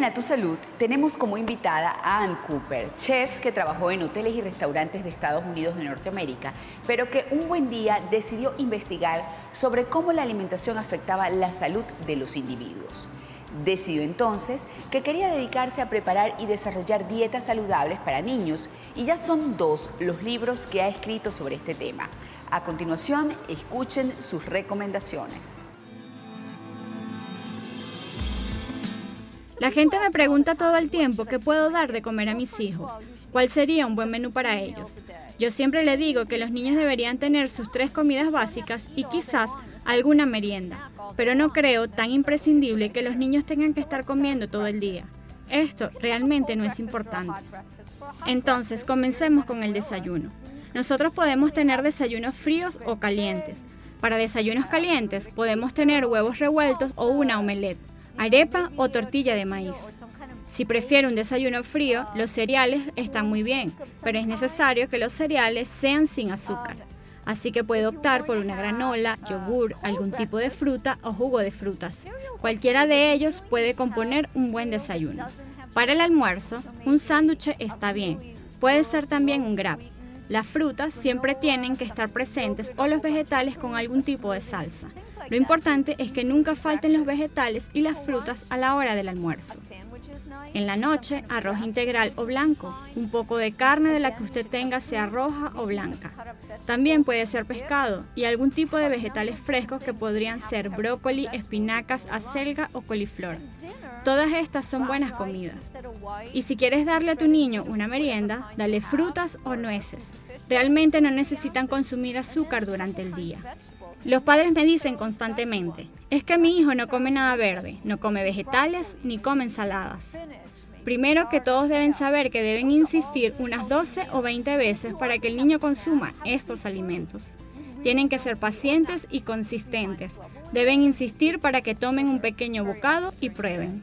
en A Tu Salud tenemos como invitada a Ann Cooper, chef que trabajó en hoteles y restaurantes de Estados Unidos de Norteamérica, pero que un buen día decidió investigar sobre cómo la alimentación afectaba la salud de los individuos. Decidió entonces que quería dedicarse a preparar y desarrollar dietas saludables para niños y ya son dos los libros que ha escrito sobre este tema. A continuación, escuchen sus recomendaciones. La gente me pregunta todo el tiempo qué puedo dar de comer a mis hijos, cuál sería un buen menú para ellos. Yo siempre le digo que los niños deberían tener sus tres comidas básicas y quizás alguna merienda, pero no creo tan imprescindible que los niños tengan que estar comiendo todo el día. Esto realmente no es importante. Entonces, comencemos con el desayuno. Nosotros podemos tener desayunos fríos o calientes. Para desayunos calientes podemos tener huevos revueltos o una omelette arepa o tortilla de maíz. Si prefiere un desayuno frío, los cereales están muy bien, pero es necesario que los cereales sean sin azúcar. Así que puede optar por una granola, yogur, algún tipo de fruta o jugo de frutas. Cualquiera de ellos puede componer un buen desayuno. Para el almuerzo, un sándwich está bien. Puede ser también un grab. Las frutas siempre tienen que estar presentes o los vegetales con algún tipo de salsa. Lo importante es que nunca falten los vegetales y las frutas a la hora del almuerzo. En la noche, arroz integral o blanco. Un poco de carne de la que usted tenga sea roja o blanca. También puede ser pescado y algún tipo de vegetales frescos que podrían ser brócoli, espinacas, acelga o coliflor. Todas estas son buenas comidas. Y si quieres darle a tu niño una merienda, dale frutas o nueces. Realmente no necesitan consumir azúcar durante el día. Los padres me dicen constantemente, es que mi hijo no come nada verde, no come vegetales ni come ensaladas. Primero que todos deben saber que deben insistir unas 12 o 20 veces para que el niño consuma estos alimentos. Tienen que ser pacientes y consistentes. Deben insistir para que tomen un pequeño bocado y prueben.